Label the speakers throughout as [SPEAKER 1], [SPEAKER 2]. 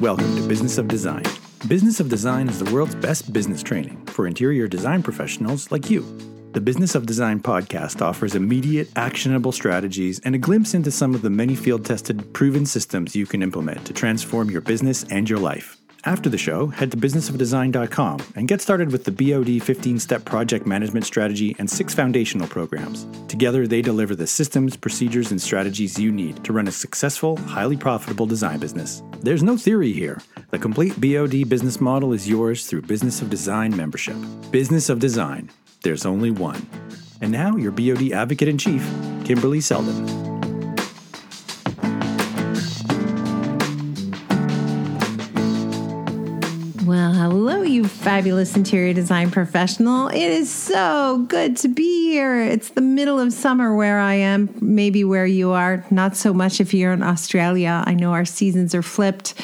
[SPEAKER 1] Welcome to Business of Design. Business of Design is the world's best business training for interior design professionals like you. The Business of Design podcast offers immediate, actionable strategies and a glimpse into some of the many field tested, proven systems you can implement to transform your business and your life. After the show, head to businessofdesign.com and get started with the BOD 15 step project management strategy and six foundational programs. Together, they deliver the systems, procedures, and strategies you need to run a successful, highly profitable design business. There's no theory here. The complete BOD business model is yours through Business of Design membership. Business of Design. There's only one. And now, your BOD advocate in chief,
[SPEAKER 2] Kimberley Seldon. Fabulous interior design professional. It is so good to be here. It's the middle of summer where I am, maybe where you are. Not so much if you're in Australia. I know our seasons are flipped,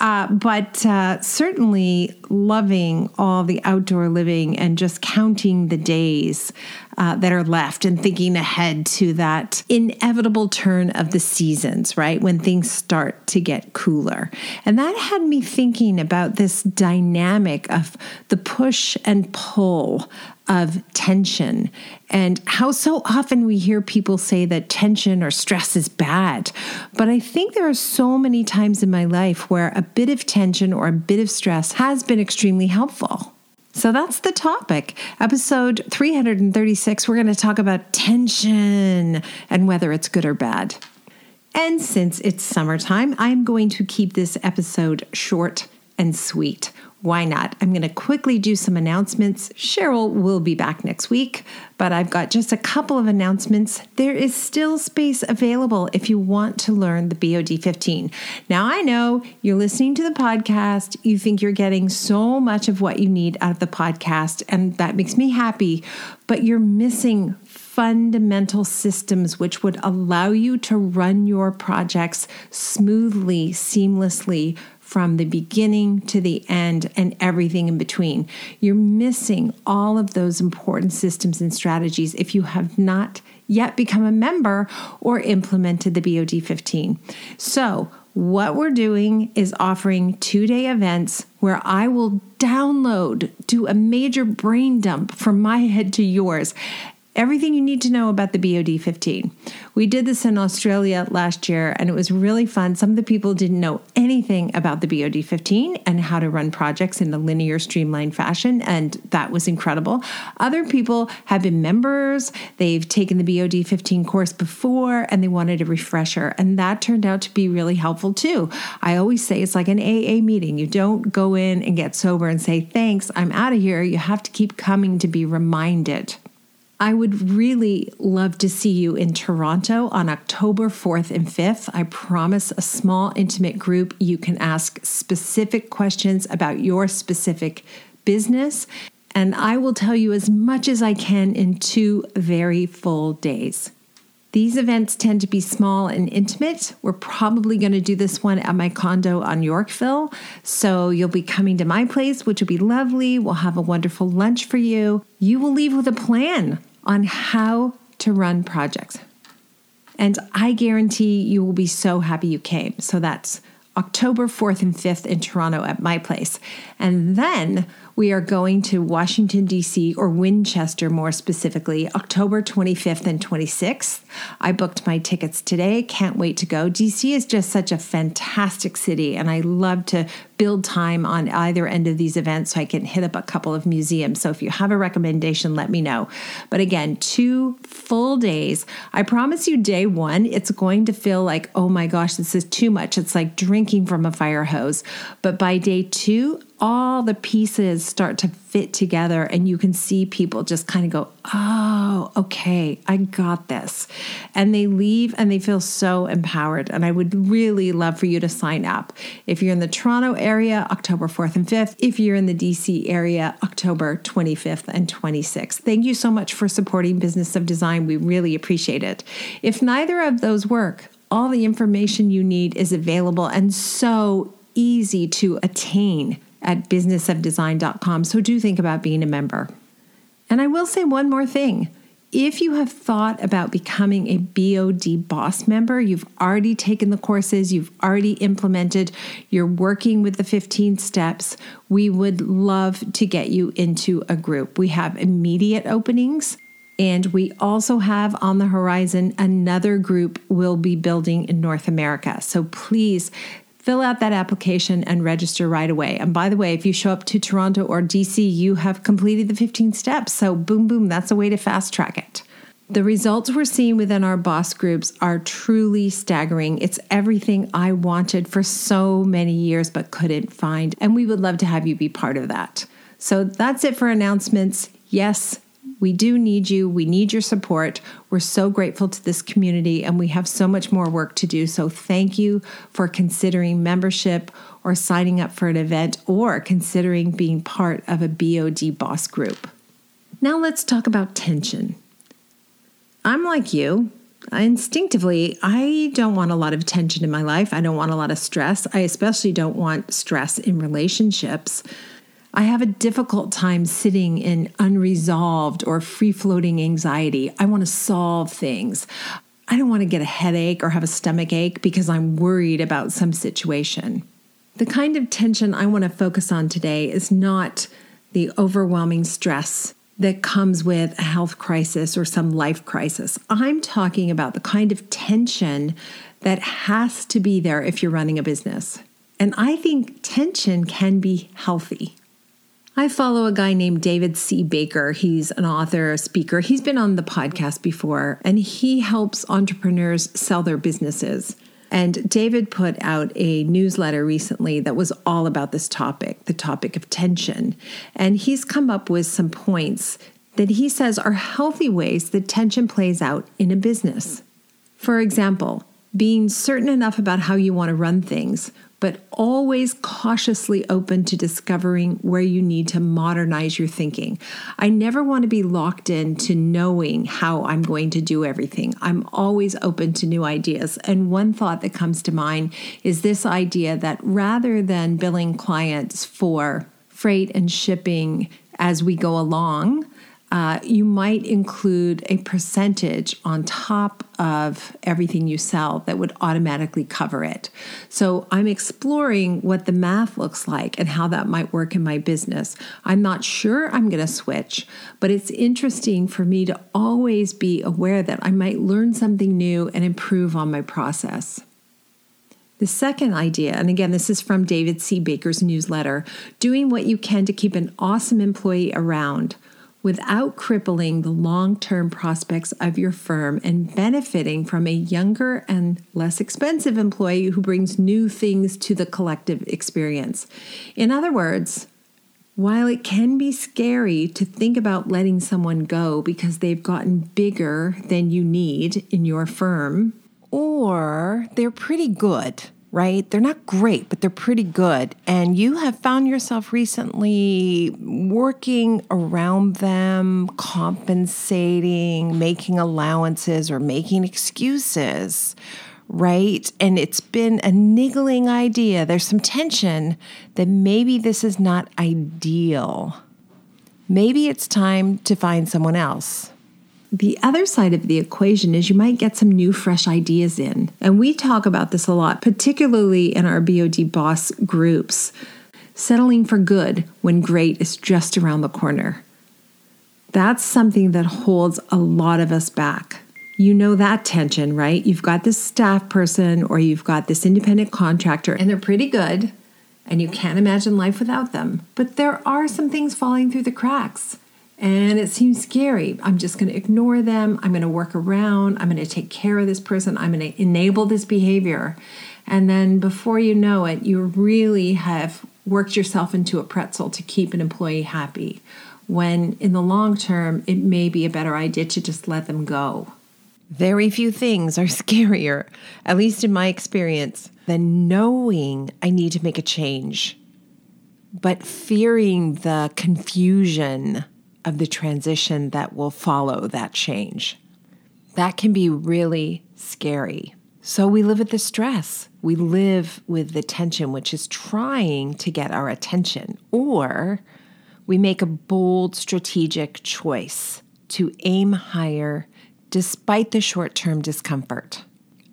[SPEAKER 2] uh, but uh, certainly loving all the outdoor living and just counting the days uh, that are left and thinking ahead to that inevitable turn of the seasons, right? When things start to get cooler. And that had me thinking about this dynamic of the push and pull of tension and how so often we hear people say that tension or stress is bad. But I think there are so many times in my life where a bit of tension or a bit of stress has been extremely helpful. So that's the topic. Episode 336, we're going to talk about tension and whether it's good or bad. And since it's summertime, I'm going to keep this episode short and sweet why not? I'm going to quickly do some announcements. Cheryl will be back next week, but I've got just a couple of announcements. There is still space available if you want to learn the BOD 15. Now, I know you're listening to the podcast, you think you're getting so much of what you need out of the podcast, and that makes me happy, but you're missing fundamental systems which would allow you to run your projects smoothly, seamlessly from the beginning to the end and everything in between. You're missing all of those important systems and strategies if you have not yet become a member or implemented the BOD 15. So, what we're doing is offering two day events where I will download, do a major brain dump from my head to yours everything you need to know about the BOD 15. We did this in Australia last year and it was really fun. Some of the people didn't know anything about the BOD 15 and how to run projects in a linear, streamlined fashion, and that was incredible. Other people have been members, they've taken the BOD 15 course before and they wanted a refresher, and that turned out to be really helpful too. I always say it's like an AA meeting. You don't go in and get sober and say, Thanks, I'm out of here. You have to keep coming to be reminded. I would really love to see you in Toronto on October 4th and 5th. I promise a small, intimate group. You can ask specific questions about your specific business, and I will tell you as much as I can in two very full days. These events tend to be small and intimate. We're probably going to do this one at my condo on Yorkville. So you'll be coming to my place, which will be lovely. We'll have a wonderful lunch for you. You will leave with a plan on how to run projects. And I guarantee you will be so happy you came. So that's October 4th and 5th in Toronto at my place. And then we are going to Washington, D.C., or Winchester more specifically, October 25th and 26th. I booked my tickets today. Can't wait to go. D.C. is just such a fantastic city, and I love to build time on either end of these events so I can hit up a couple of museums. So if you have a recommendation, let me know. But again, two full days. I promise you, day one, it's going to feel like, oh my gosh, this is too much. It's like drinking from a fire hose. But by day two, all the pieces start to fit together and you can see people just kind of go, oh, okay, I got this. And they leave and they feel so empowered. And I would really love for you to sign up. If you're in the Toronto area, October 4th and 5th. If you're in the DC area, October 25th and 26th. Thank you so much for supporting Business of Design. We really appreciate it. If neither of those work, all the information you need is available and so easy to attain at businessofdesign.com. So do think about being a member. And I will say one more thing. if you have thought about becoming a BOD boss member, you've already taken the courses, you've already implemented, you're working with the 15 steps, we would love to get you into a group. We have immediate openings. And we also have on the horizon another group we'll be building in North America. So please fill out that application and register right away. And by the way, if you show up to Toronto or DC, you have completed the 15 steps. So, boom, boom, that's a way to fast track it. The results we're seeing within our boss groups are truly staggering. It's everything I wanted for so many years but couldn't find. And we would love to have you be part of that. So that's it for announcements. Yes, we do need you. We need your support. We're so grateful to this community and we have so much more work to do. So, thank you for considering membership or signing up for an event or considering being part of a BOD boss group. Now, let's talk about tension. I'm like you. Instinctively, I don't want a lot of tension in my life. I don't want a lot of stress. I especially don't want stress in relationships. I have a difficult time sitting in unresolved or free floating anxiety. I want to solve things. I don't want to get a headache or have a stomach ache because I'm worried about some situation. The kind of tension I want to focus on today is not the overwhelming stress that comes with a health crisis or some life crisis. I'm talking about the kind of tension that has to be there if you're running a business. And I think tension can be healthy. I follow a guy named David C. Baker. He's an author, a speaker. He's been on the podcast before, and he helps entrepreneurs sell their businesses. And David put out a newsletter recently that was all about this topic, the topic of tension. And he's come up with some points that he says are healthy ways that tension plays out in a business. For example, being certain enough about how you want to run things but always cautiously open to discovering where you need to modernize your thinking. I never want to be locked in to knowing how I'm going to do everything. I'm always open to new ideas. And one thought that comes to mind is this idea that rather than billing clients for freight and shipping as we go along, uh, you might include a percentage on top of everything you sell that would automatically cover it. So I'm exploring what the math looks like and how that might work in my business. I'm not sure I'm going to switch, but it's interesting for me to always be aware that I might learn something new and improve on my process. The second idea, and again, this is from David C. Baker's newsletter doing what you can to keep an awesome employee around without crippling the long term prospects of your firm and benefiting from a younger and less expensive employee who brings new things to the collective experience. In other words, while it can be scary to think about letting someone go because they've gotten bigger than you need in your firm, or they're pretty good right? They're not great, but they're pretty good. And you have found yourself recently working around them, compensating, making allowances, or making excuses, right? And it's been a niggling idea. There's some tension that maybe this is not ideal. Maybe it's time to find someone else. The other side of the equation is you might get some new, fresh ideas in. And we talk about this a lot, particularly in our BOD boss groups. Settling for good when great is just around the corner. That's something that holds a lot of us back. You know that tension, right? You've got this staff person or you've got this independent contractor, and they're pretty good, and you can't imagine life without them. But there are some things falling through the cracks and it seems scary. I'm just going to ignore them. I'm going to work around. I'm going to take care of this person. I'm going to enable this behavior. And then before you know it, you really have worked yourself into a pretzel to keep an employee happy. When in the long term, it may be a better idea to just let them go. Very few things are scarier, at least in my experience, than knowing I need to make a change, but fearing the confusion of the transition that will follow that change. That can be really scary. So we live with the stress. We live with the tension, which is trying to get our attention. Or we make a bold strategic choice to aim higher despite the short term discomfort.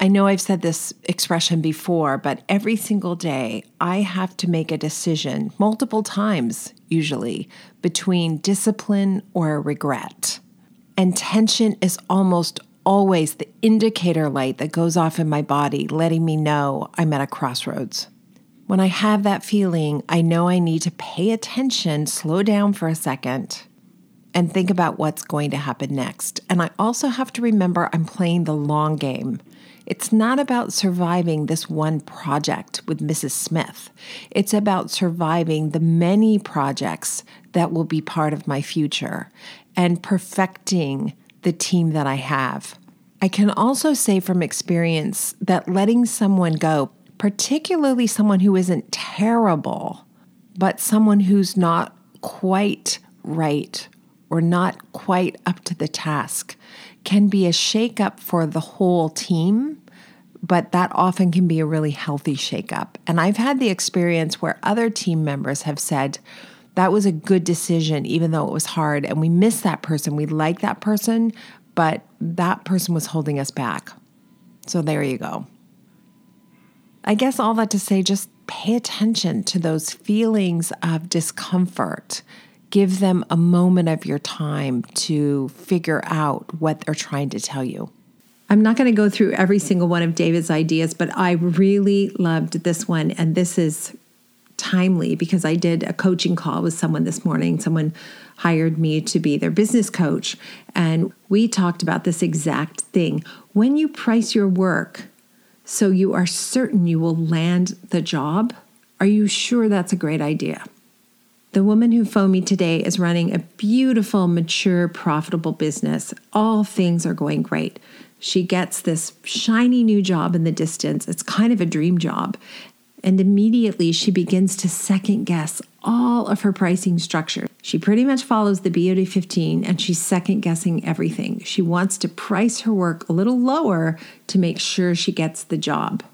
[SPEAKER 2] I know I've said this expression before, but every single day I have to make a decision, multiple times usually, between discipline or regret. And tension is almost always the indicator light that goes off in my body, letting me know I'm at a crossroads. When I have that feeling, I know I need to pay attention, slow down for a second, and think about what's going to happen next. And I also have to remember I'm playing the long game. It's not about surviving this one project with Mrs. Smith. It's about surviving the many projects that will be part of my future and perfecting the team that I have. I can also say from experience that letting someone go, particularly someone who isn't terrible, but someone who's not quite right or not quite up to the task, can be a shakeup for the whole team, but that often can be a really healthy shakeup. And I've had the experience where other team members have said, that was a good decision, even though it was hard, and we miss that person. We like that person, but that person was holding us back. So there you go. I guess all that to say, just pay attention to those feelings of discomfort give them a moment of your time to figure out what they're trying to tell you. I'm not going to go through every single one of David's ideas, but I really loved this one. And this is timely because I did a coaching call with someone this morning. Someone hired me to be their business coach. And we talked about this exact thing. When you price your work so you are certain you will land the job, are you sure that's a great idea? The woman who phoned me today is running a beautiful, mature, profitable business. All things are going great. She gets this shiny new job in the distance. It's kind of a dream job. And immediately she begins to second guess all of her pricing structure. She pretty much follows the BOD 15 and she's second guessing everything. She wants to price her work a little lower to make sure she gets the job.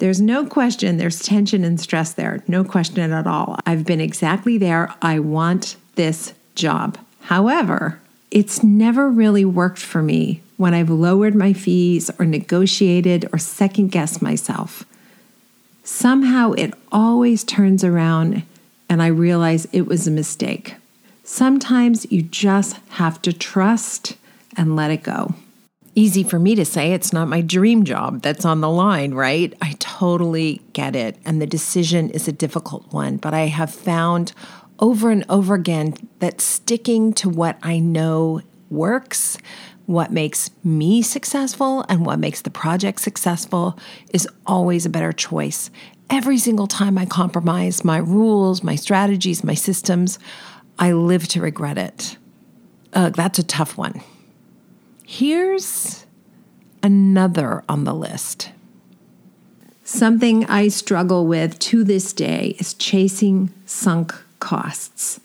[SPEAKER 2] There's no question there's tension and stress there. No question at all. I've been exactly there. I want this job. However, it's never really worked for me when I've lowered my fees or negotiated or second guessed myself. Somehow it always turns around and I realize it was a mistake. Sometimes you just have to trust and let it go easy for me to say it's not my dream job that's on the line, right? I totally get it. And the decision is a difficult one, but I have found over and over again that sticking to what I know works, what makes me successful, and what makes the project successful is always a better choice. Every single time I compromise my rules, my strategies, my systems, I live to regret it. Uh, that's a tough one. Here's another on the list. Something I struggle with to this day is chasing sunk costs.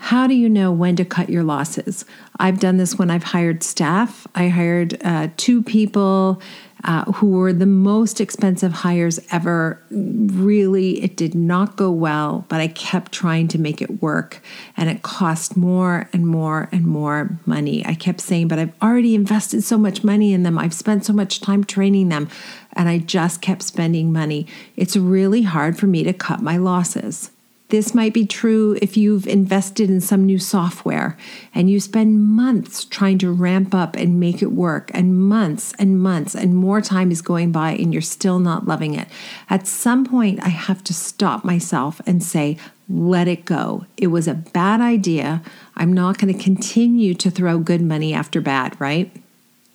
[SPEAKER 2] How do you know when to cut your losses? I've done this when I've hired staff. I hired uh, two people uh, who were the most expensive hires ever. Really, it did not go well, but I kept trying to make it work. And it cost more and more and more money. I kept saying, but I've already invested so much money in them. I've spent so much time training them. And I just kept spending money. It's really hard for me to cut my losses. This might be true if you've invested in some new software and you spend months trying to ramp up and make it work, and months and months, and more time is going by and you're still not loving it. At some point, I have to stop myself and say, let it go. It was a bad idea. I'm not going to continue to throw good money after bad, right?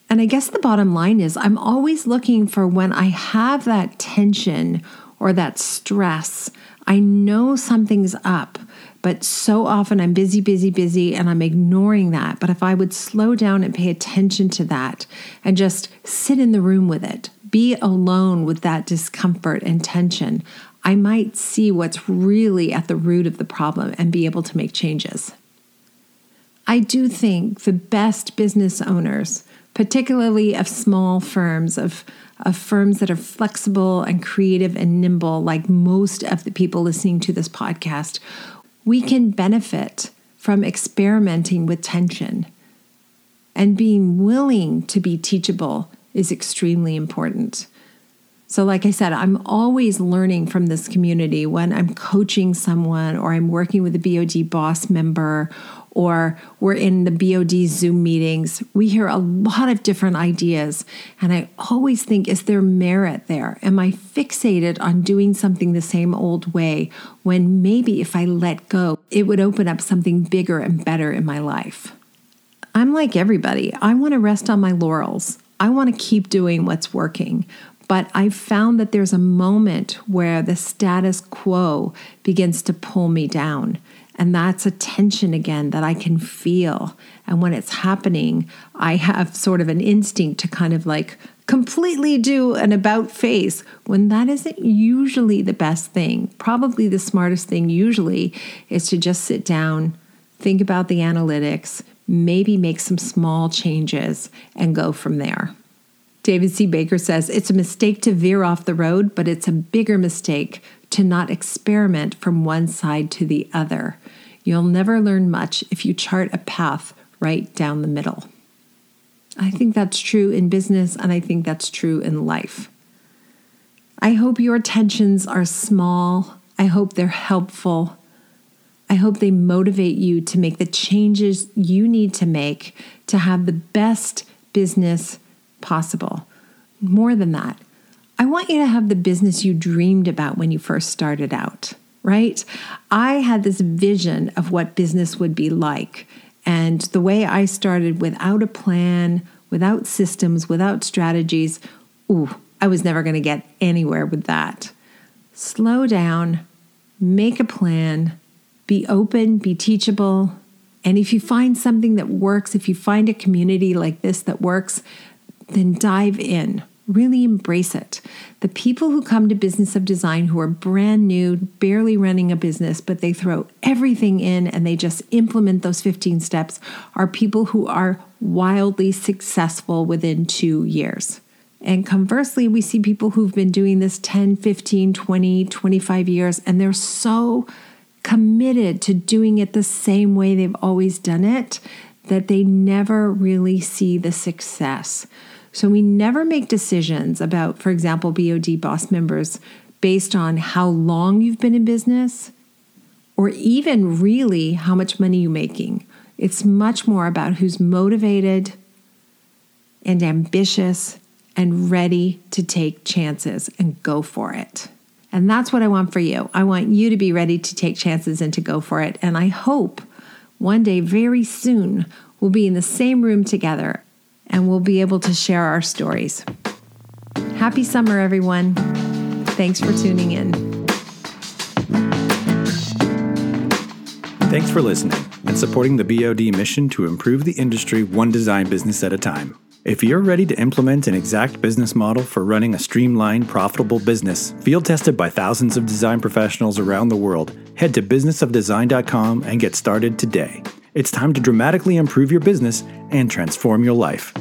[SPEAKER 2] And I guess the bottom line is I'm always looking for when I have that tension or that stress I know something's up, but so often I'm busy, busy, busy, and I'm ignoring that. But if I would slow down and pay attention to that and just sit in the room with it, be alone with that discomfort and tension, I might see what's really at the root of the problem and be able to make changes. I do think the best business owners, particularly of small firms, of of firms that are flexible and creative and nimble, like most of the people listening to this podcast, we can benefit from experimenting with tension. And being willing to be teachable is extremely important. So, like I said, I'm always learning from this community when I'm coaching someone or I'm working with a BOD boss member or we're in the BOD Zoom meetings. We hear a lot of different ideas. And I always think, is there merit there? Am I fixated on doing something the same old way when maybe if I let go, it would open up something bigger and better in my life? I'm like everybody. I want to rest on my laurels. I want to keep doing what's working. But I've found that there's a moment where the status quo begins to pull me down. And that's a tension again that I can feel. And when it's happening, I have sort of an instinct to kind of like completely do an about face when that isn't usually the best thing. Probably the smartest thing usually is to just sit down, think about the analytics, maybe make some small changes, and go from there. David C. Baker says it's a mistake to veer off the road, but it's a bigger mistake to not experiment from one side to the other. You'll never learn much if you chart a path right down the middle. I think that's true in business, and I think that's true in life. I hope your tensions are small. I hope they're helpful. I hope they motivate you to make the changes you need to make to have the best business possible. More than that, I want you to have the business you dreamed about when you first started out, right? I had this vision of what business would be like. And the way I started without a plan, without systems, without strategies, ooh, I was never going to get anywhere with that. Slow down, make a plan, be open, be teachable. And if you find something that works, if you find a community like this that works, then dive in. Really embrace it. The people who come to Business of Design who are brand new, barely running a business, but they throw everything in and they just implement those 15 steps are people who are wildly successful within two years. And conversely, we see people who've been doing this 10, 15, 20, 25 years, and they're so committed to doing it the same way they've always done it that they never really see the success. So we never make decisions about, for example, BOD boss members based on how long you've been in business or even really how much money you're making. It's much more about who's motivated and ambitious and ready to take chances and go for it. And that's what I want for you. I want you to be ready to take chances and to go for it. And I hope one day, very soon, we'll be in the same room together and we'll be able to share our stories. Happy summer, everyone. Thanks for tuning in.
[SPEAKER 1] Thanks for listening and supporting the BOD mission to improve the industry one design business at a time. If you're ready to implement an exact business model for running a streamlined, profitable business, field tested by thousands of design professionals around the world, head to businessofdesign.com and get started today. It's time to dramatically improve your business and transform your life.